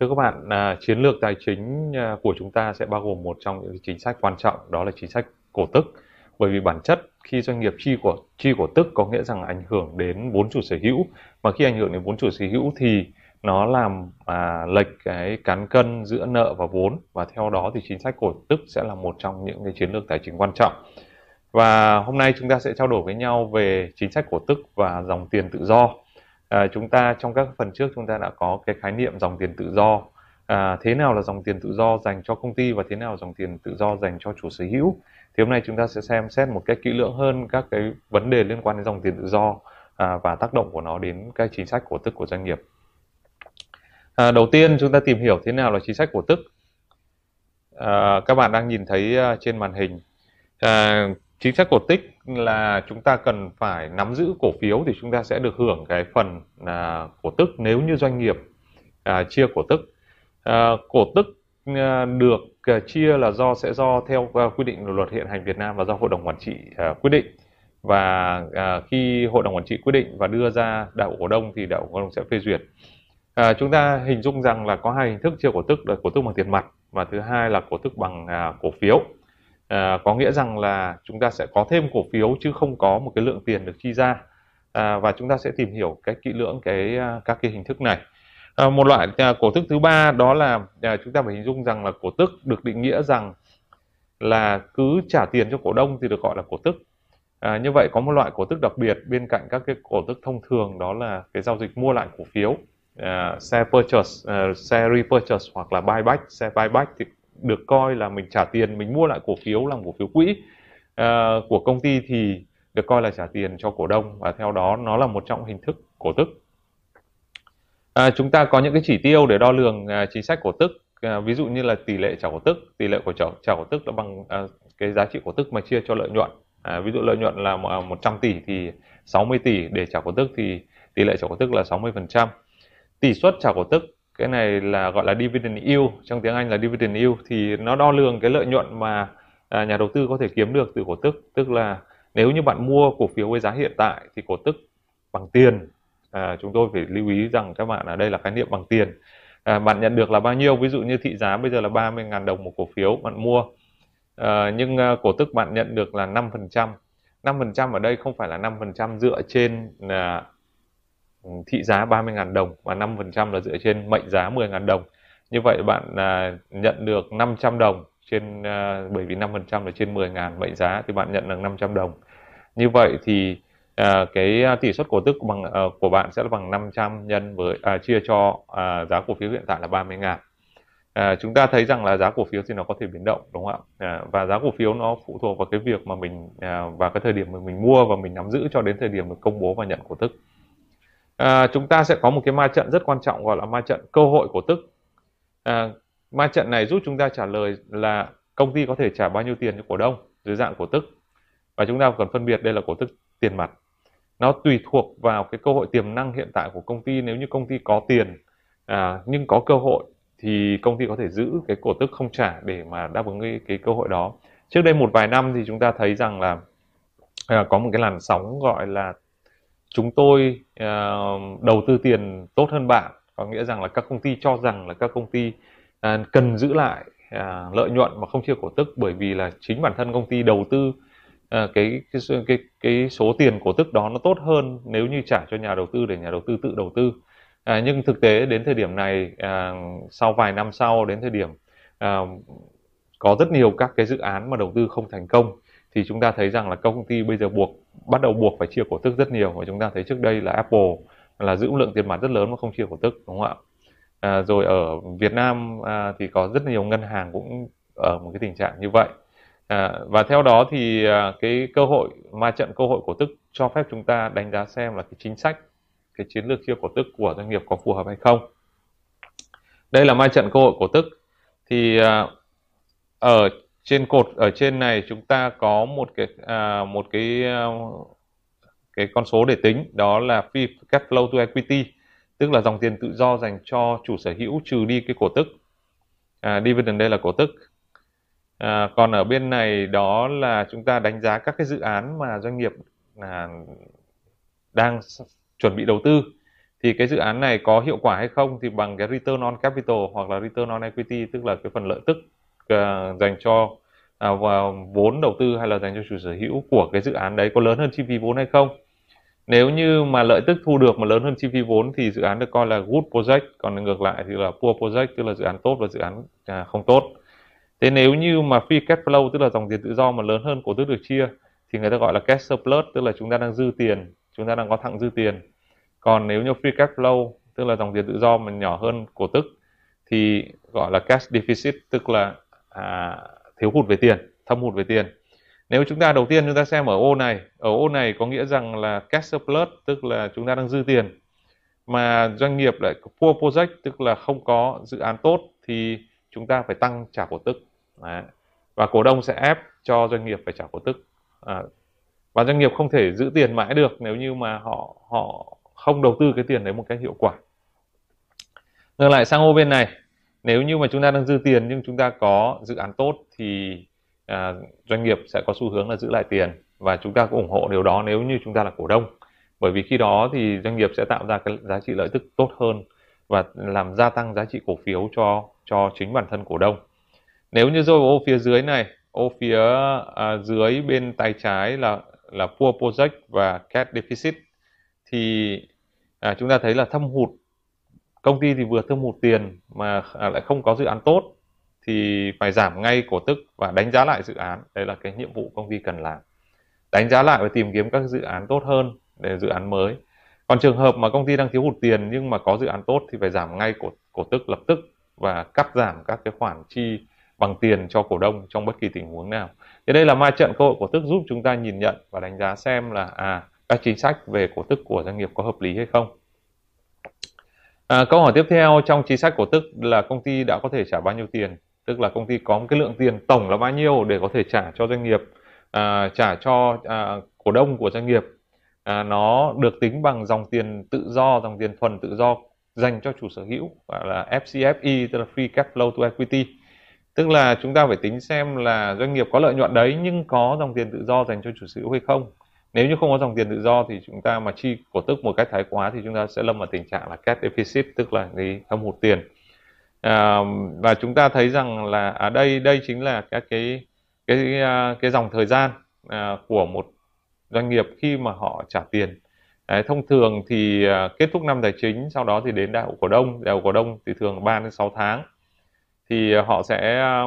Thưa các bạn, à, chiến lược tài chính à, của chúng ta sẽ bao gồm một trong những chính sách quan trọng đó là chính sách cổ tức. Bởi vì bản chất khi doanh nghiệp chi của chi cổ tức có nghĩa rằng ảnh hưởng đến vốn chủ sở hữu mà khi ảnh hưởng đến vốn chủ sở hữu thì nó làm à, lệch cái cán cân giữa nợ và vốn và theo đó thì chính sách cổ tức sẽ là một trong những cái chiến lược tài chính quan trọng. Và hôm nay chúng ta sẽ trao đổi với nhau về chính sách cổ tức và dòng tiền tự do à, chúng ta trong các phần trước chúng ta đã có cái khái niệm dòng tiền tự do. À, thế nào là dòng tiền tự do dành cho công ty và thế nào là dòng tiền tự do dành cho chủ sở hữu? Thì hôm nay chúng ta sẽ xem xét một cách kỹ lưỡng hơn các cái vấn đề liên quan đến dòng tiền tự do à, và tác động của nó đến cái chính sách cổ tức của doanh nghiệp. À, đầu tiên chúng ta tìm hiểu thế nào là chính sách cổ tức. À, các bạn đang nhìn thấy à, trên màn hình. À, chính sách cổ tức là chúng ta cần phải nắm giữ cổ phiếu thì chúng ta sẽ được hưởng cái phần à, cổ tức nếu như doanh nghiệp à, chia cổ tức. À, cổ tức à, được à, chia là do sẽ do theo à, quy định của luật hiện hành Việt Nam và do hội đồng quản trị à, quyết định. Và à, khi hội đồng quản trị quyết định và đưa ra đạo cổ đông thì đạo cổ đông sẽ phê duyệt. À, chúng ta hình dung rằng là có hai hình thức chia cổ tức là cổ tức bằng tiền mặt và thứ hai là cổ tức bằng à, cổ phiếu à, có nghĩa rằng là chúng ta sẽ có thêm cổ phiếu chứ không có một cái lượng tiền được chi ra. À, và chúng ta sẽ tìm hiểu cái kỹ lưỡng cái ờ, các cái hình thức này. À, một loại à, cổ tức thứ ba đó là à, chúng ta phải hình dung rằng là cổ tức được định nghĩa rằng là cứ trả tiền cho cổ đông thì được gọi là cổ tức. À, như vậy có một loại cổ tức đặc biệt bên cạnh các cái cổ tức thông thường đó là cái giao dịch mua lại cổ phiếu. Uh, share purchase, uh, share repurchase hoặc là buyback, share buyback thì được coi là mình trả tiền mình mua lại cổ phiếu làm cổ phiếu quỹ uh, của công ty thì được coi là trả tiền cho cổ đông và theo đó nó là một trong hình thức cổ tức. À, chúng ta có những cái chỉ tiêu để đo lường à, chính sách cổ tức à, ví dụ như là tỷ lệ trả cổ tức. Tỷ lệ của trả, trả cổ tức là bằng à, cái giá trị cổ tức mà chia cho lợi nhuận. À, ví dụ lợi nhuận là 100 à, tỷ thì 60 tỷ để trả cổ tức thì tỷ lệ trả cổ tức là 60 phần trăm. Tỷ suất trả cổ tức cái này là gọi là dividend yield. Trong tiếng Anh là dividend yield. Thì nó đo lường cái lợi nhuận mà à, nhà đầu tư có thể kiếm được từ cổ tức. Tức là nếu như bạn mua cổ phiếu với giá hiện tại thì cổ tức bằng tiền. À, chúng tôi phải lưu ý rằng các bạn ở đây là khái niệm bằng tiền. À, bạn nhận được là bao nhiêu? Ví dụ như thị giá bây giờ là 30.000 đồng một cổ phiếu bạn mua. À, nhưng à, cổ tức bạn nhận được là 5% 5% ở đây không phải là 5% dựa trên à, Ừ, thị giá 30.000 đồng và 5% là dựa trên mệnh giá 10.000 đồng. Như vậy bạn à, nhận được 500 đồng trên à, bởi vì 5% là trên 10.000 mệnh giá thì bạn nhận được 500 đồng. Như vậy thì à, cái à, tỷ suất cổ tức bằng à, của bạn sẽ là bằng 500 nhân với à, chia cho à, giá cổ phiếu hiện tại là 30.000. À, chúng ta thấy rằng là giá cổ phiếu thì nó có thể biến động đúng không ạ? À, và giá cổ phiếu nó phụ thuộc vào cái việc mà mình à, và cái thời điểm mà mình mua và mình nắm giữ cho đến thời điểm được công bố và nhận cổ tức à, chúng ta sẽ có một cái ma trận rất quan trọng gọi là ma trận cơ hội cổ tức. À, ma trận này giúp chúng ta trả lời là công ty có thể trả bao nhiêu tiền cho cổ đông dưới dạng cổ tức. Và chúng ta cần phân biệt đây là cổ tức tiền mặt. Nó tùy thuộc vào cái cơ hội tiềm năng hiện tại của công ty. Nếu như công ty có tiền à, nhưng có cơ hội thì công ty có thể giữ cái cổ tức không trả để mà đáp ứng cái, cái cơ hội đó. Trước đây một vài năm thì chúng ta thấy rằng là à, có một cái làn sóng gọi là chúng tôi uh, đầu tư tiền tốt hơn bạn. Có nghĩa rằng là các công ty cho rằng là các công ty uh, cần giữ lại uh, lợi nhuận mà không chia cổ tức bởi vì là chính bản thân công ty đầu tư uh, cái, cái cái cái số tiền cổ tức đó nó tốt hơn nếu như trả cho nhà đầu tư để nhà đầu tư tự đầu tư. Uh, nhưng thực tế đến thời điểm này uh, sau vài năm sau đến thời điểm uh, có rất nhiều các cái dự án mà đầu tư không thành công thì chúng ta thấy rằng là các công ty bây giờ buộc bắt đầu buộc phải chia cổ tức rất nhiều. Và chúng ta thấy trước đây là Apple là giữ lượng tiền mặt rất lớn mà không chia cổ tức đúng không ạ? À, rồi ở Việt Nam à, thì có rất nhiều ngân hàng cũng ở một cái tình trạng như vậy. À, và theo đó thì à, cái cơ hội ma trận cơ hội cổ tức cho phép chúng ta đánh giá xem là cái chính sách cái chiến lược chia cổ tức của doanh nghiệp có phù hợp hay không. Đây là ma trận cơ hội cổ tức. Thì à, ở trên cột ở trên này chúng ta có một cái à, một cái à, cái con số để tính đó là free cash flow to equity tức là dòng tiền tự do dành cho chủ sở hữu trừ đi cái cổ tức. À, dividend đây là cổ tức. À, còn ở bên này đó là chúng ta đánh giá các cái dự án mà doanh nghiệp là đang chuẩn bị đầu tư. Thì cái dự án này có hiệu quả hay không thì bằng cái return on capital hoặc là return on equity tức là cái phần lợi tức uh, dành cho uh, vốn đầu tư hay là dành cho chủ sở hữu của cái dự án đấy có lớn hơn chi phí vốn hay không? Nếu như mà lợi tức thu được mà lớn hơn chi phí vốn thì dự án được coi là good project còn ngược lại thì là poor project tức là dự án tốt và dự án à, không tốt. Thế nếu như mà free cash flow tức là dòng tiền tự do mà lớn hơn cổ tức được chia thì người ta gọi là cash surplus tức là chúng ta đang dư tiền chúng ta đang có thặng dư tiền. Còn nếu như free cash flow tức là dòng tiền tự do mà nhỏ hơn cổ tức thì gọi là cash deficit tức là à, thiếu hụt về tiền thâm hụt về tiền. Nếu chúng ta đầu tiên chúng ta xem ở ô này ở ô này có nghĩa rằng là cash surplus tức là chúng ta đang dư tiền. Mà doanh nghiệp lại poor project tức là không có dự án tốt thì chúng ta phải tăng trả cổ tức. Đấy. và cổ đông sẽ ép cho doanh nghiệp phải trả cổ tức. À, và doanh nghiệp không thể giữ tiền mãi được nếu như mà họ họ không đầu tư cái tiền đấy một cách hiệu quả. Ngược lại sang ô bên này nếu như mà chúng ta đang dư tiền nhưng chúng ta có dự án tốt thì à, doanh nghiệp sẽ có xu hướng là giữ lại tiền và chúng ta cũng ủng hộ điều đó nếu như chúng ta là cổ đông. Bởi vì khi đó thì doanh nghiệp sẽ tạo ra cái giá trị lợi tức tốt hơn và làm gia tăng giá trị cổ phiếu cho cho chính bản thân cổ đông. Nếu như rơi vào ô phía dưới này ô phía à, dưới bên tay trái là là poor project và cash deficit thì à, chúng ta thấy là thâm hụt công ty thì vừa thâm hụt tiền mà à, lại không có dự án tốt, thì phải giảm ngay cổ tức và đánh giá lại dự án đây là cái nhiệm vụ công ty cần làm đánh giá lại và tìm kiếm các dự án tốt hơn để dự án mới còn trường hợp mà công ty đang thiếu hụt tiền nhưng mà có dự án tốt thì phải giảm ngay cổ cổ tức lập tức và cắt giảm các cái khoản chi bằng tiền cho cổ đông trong bất kỳ tình huống nào. Thì đây là ma trận cơ hội cổ tức giúp chúng ta nhìn nhận và đánh giá xem là à các chính sách về cổ tức của doanh nghiệp có hợp lý hay không. À, câu hỏi tiếp theo trong chính sách cổ tức là công ty đã có thể trả bao nhiêu tiền, tức là công ty có một cái lượng tiền tổng là bao nhiêu để có thể trả cho doanh nghiệp, à, trả cho à, cổ đông của doanh nghiệp. À, nó được tính bằng dòng tiền tự do, dòng tiền thuần tự do dành cho chủ sở hữu gọi là FCFE tức là Free Cash Flow to Equity. Tức là chúng ta phải tính xem là doanh nghiệp có lợi nhuận đấy nhưng có dòng tiền tự do dành cho chủ sở hữu hay không nếu như không có dòng tiền tự do thì chúng ta mà chi cổ tức một cách thái quá thì chúng ta sẽ lâm vào tình trạng là cash deficit tức là cái thâm hụt tiền. À, và chúng ta thấy rằng là ở à, đây đây chính là các cái cái à, cái dòng thời gian à, của một doanh nghiệp khi mà họ trả tiền. Đấy, thông thường thì à, kết thúc năm tài chính sau đó thì đến đại hội cổ đông. Đại hội cổ đông thì thường 3 đến 6 tháng. Thì họ sẽ à,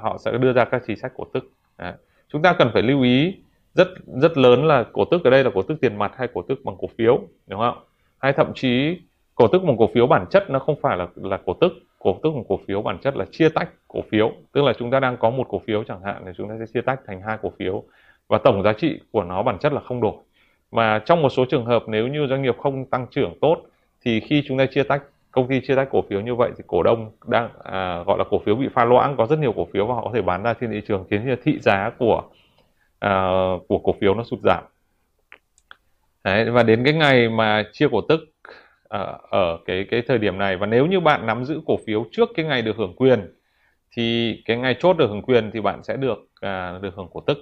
họ sẽ đưa ra các chính sách cổ tức. Đấy. chúng ta cần phải lưu ý rất rất lớn là cổ tức ở đây là cổ tức tiền mặt hay cổ tức bằng cổ phiếu đúng không hay thậm chí cổ tức bằng cổ phiếu bản chất nó không phải là là cổ tức. Cổ tức bằng cổ phiếu bản chất là chia tách cổ phiếu. Tức là chúng ta đang có một cổ phiếu chẳng hạn thì chúng ta sẽ chia tách thành hai cổ phiếu và tổng giá trị của nó bản chất là không đổi. Và trong một số trường hợp nếu như doanh nghiệp không tăng trưởng tốt thì khi chúng ta chia tách công ty chia tách cổ phiếu như vậy thì cổ đông đang à, gọi là cổ phiếu bị pha loãng có rất nhiều cổ phiếu và họ có thể bán ra trên thị trường khiến cho thị giá của à, của cổ phiếu nó sụt giảm. Đấy, và đến cái ngày mà chia cổ tức à, ở cái cái thời điểm này và nếu như bạn nắm giữ cổ phiếu trước cái ngày được hưởng quyền thì cái ngày chốt được hưởng quyền thì bạn sẽ được à, được hưởng cổ tức.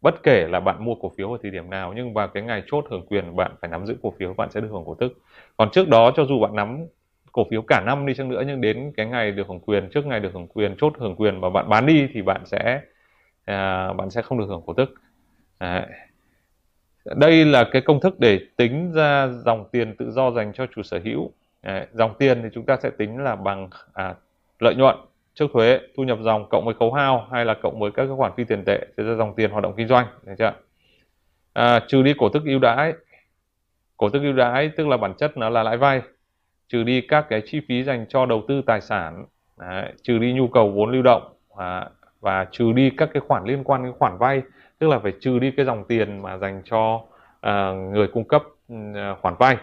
Bất kể là bạn mua cổ phiếu ở thời điểm nào nhưng vào cái ngày chốt hưởng quyền bạn phải nắm giữ cổ phiếu bạn sẽ được hưởng cổ tức. Còn trước đó cho dù bạn nắm cổ phiếu cả năm đi chăng nữa nhưng đến cái ngày được hưởng quyền trước ngày được hưởng quyền chốt hưởng quyền mà bạn bán đi thì bạn sẽ à, bạn sẽ không được hưởng cổ tức. À, đây là cái công thức để tính ra dòng tiền tự do dành cho chủ sở hữu. À, dòng tiền thì chúng ta sẽ tính là bằng à, lợi nhuận trước thuế thu nhập dòng cộng với khấu hao hay là cộng với các khoản phi tiền tệ sẽ ra dòng tiền hoạt động kinh doanh được chưa à, trừ đi cổ tức ưu đãi. Cổ tức ưu đãi tức là bản chất nó là lãi vay. Trừ đi các cái chi phí dành cho đầu tư tài sản. Đấy, trừ đi nhu cầu vốn lưu động. À, và trừ đi các cái khoản liên quan đến khoản vay tức là phải trừ đi cái dòng tiền mà dành cho uh, người cung cấp uh, khoản vay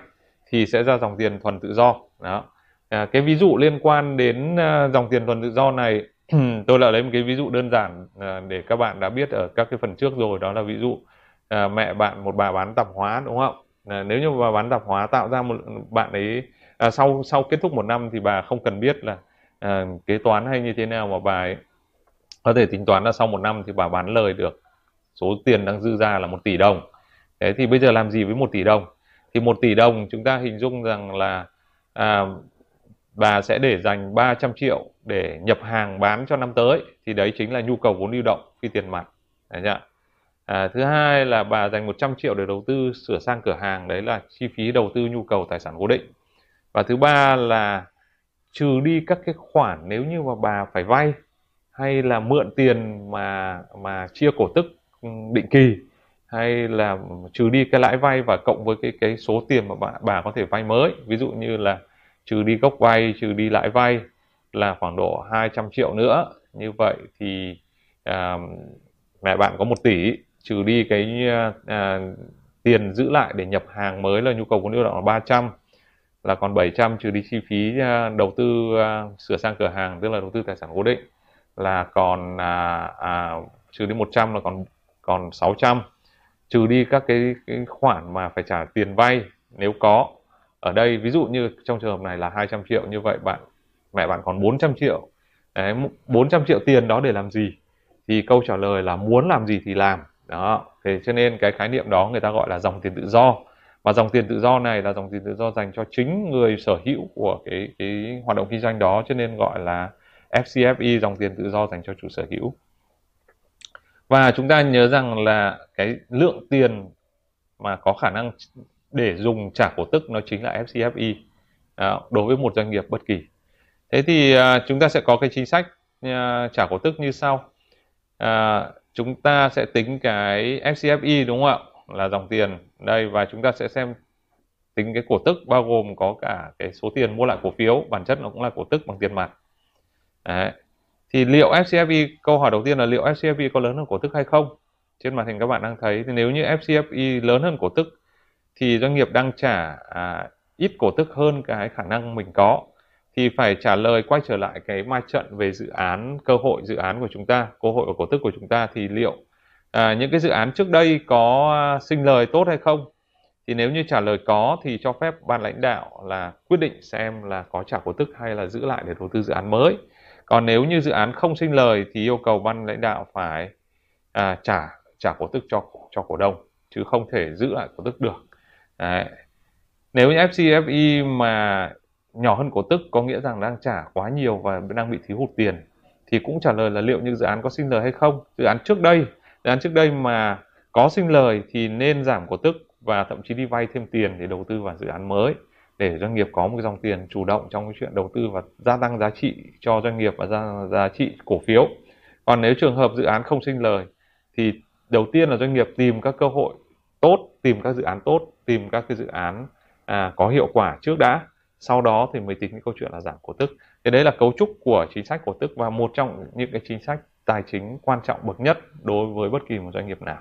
thì sẽ ra dòng tiền thuần tự do. Đó. À, cái ví dụ liên quan đến uh, dòng tiền thuần tự do này tôi đã lấy một cái ví dụ đơn giản uh, để các bạn đã biết ở các cái phần trước rồi. Đó là ví dụ uh, mẹ bạn một bà bán tạp hóa đúng không? Uh, nếu như bà bán tạp hóa tạo ra một bạn ấy uh, sau sau kết thúc một năm thì bà không cần biết là uh, kế toán hay như thế nào mà bà ấy có thể tính toán là sau một năm thì bà bán lời được. Số tiền đang dư ra là một tỷ đồng. Thế thì bây giờ làm gì với một tỷ đồng? Thì một tỷ đồng chúng ta hình dung rằng là à, bà sẽ để dành 300 triệu để nhập hàng bán cho năm tới. Thì đấy chính là nhu cầu vốn lưu động phi tiền mặt. Đấy chưa? À, thứ hai là bà dành 100 triệu để đầu tư sửa sang cửa hàng. Đấy là chi phí đầu tư nhu cầu tài sản cố định. Và thứ ba là trừ đi các cái khoản nếu như mà bà phải vay hay là mượn tiền mà mà chia cổ tức ừ, định kỳ hay là trừ đi cái lãi vay và cộng với cái cái số tiền mà bà bà có thể vay mới? Ví dụ như là trừ đi gốc vay trừ đi lãi vay là khoảng độ 200 triệu nữa. Như vậy thì à, mẹ bạn có một tỷ trừ đi cái à, tiền giữ lại để nhập hàng mới là nhu cầu vốn lưu động là 300 là còn 700 trừ đi chi phí à, đầu tư à, sửa sang cửa hàng tức là đầu tư tài sản cố định là còn à, à, trừ đi 100 là còn còn 600 trừ đi các cái, cái khoản mà phải trả tiền vay nếu có. Ở đây ví dụ như trong trường hợp này là 200 triệu như vậy bạn mẹ bạn còn 400 triệu. Đấy, 400 triệu tiền đó để làm gì? Thì câu trả lời là muốn làm gì thì làm. Đó thế cho nên cái khái niệm đó người ta gọi là dòng tiền tự do. Và dòng tiền tự do này là dòng tiền tự do dành cho chính người sở hữu của cái cái hoạt động kinh doanh đó cho nên gọi là FCFE dòng tiền tự do dành cho chủ sở hữu. Và chúng ta nhớ rằng là cái lượng tiền mà có khả năng để dùng trả cổ tức nó chính là FCFE đó, đối với một doanh nghiệp bất kỳ. Thế thì uh, chúng ta sẽ có cái chính sách uh, trả cổ tức như sau. Uh, chúng ta sẽ tính cái FCFE đúng không ạ? Là dòng tiền. Đây và chúng ta sẽ xem tính cái cổ tức bao gồm có cả cái số tiền mua lại cổ phiếu bản chất nó cũng là cổ tức bằng tiền mặt. Đấy. thì liệu FCFE câu hỏi đầu tiên là liệu FCFE có lớn hơn cổ tức hay không? Trên màn hình các bạn đang thấy. Thì nếu như FCFE lớn hơn cổ tức thì doanh nghiệp đang trả à, ít cổ tức hơn cái khả năng mình có. Thì phải trả lời quay trở lại cái ma trận về dự án cơ hội dự án của chúng ta cơ hội và cổ tức của chúng ta. Thì liệu à, những cái dự án trước đây có à, sinh lời tốt hay không? Thì nếu như trả lời có thì cho phép ban lãnh đạo là quyết định xem là có trả cổ tức hay là giữ lại để đầu tư dự án mới còn nếu như dự án không sinh lời thì yêu cầu ban lãnh đạo phải à, trả trả cổ tức cho cho cổ đông chứ không thể giữ lại cổ tức được. Đấy. nếu như FCFE mà nhỏ hơn cổ tức có nghĩa rằng đang trả quá nhiều và đang bị thiếu hụt tiền thì cũng trả lời là liệu như dự án có sinh lời hay không. Dự án trước đây dự án trước đây mà có sinh lời thì nên giảm cổ tức và thậm chí đi vay thêm tiền để đầu tư vào dự án mới để doanh nghiệp có một dòng tiền chủ động trong cái chuyện đầu tư và gia tăng giá trị cho doanh nghiệp và gia giá trị cổ phiếu. Còn nếu trường hợp dự án không sinh lời thì đầu tiên là doanh nghiệp tìm các cơ hội tốt tìm các dự án tốt tìm các cái dự án à, có hiệu quả trước đã. Sau đó thì mới tính cái câu chuyện là giảm cổ tức. Thì đấy là cấu trúc của chính sách cổ tức và một trong những cái chính sách tài chính quan trọng bậc nhất đối với bất kỳ một doanh nghiệp nào.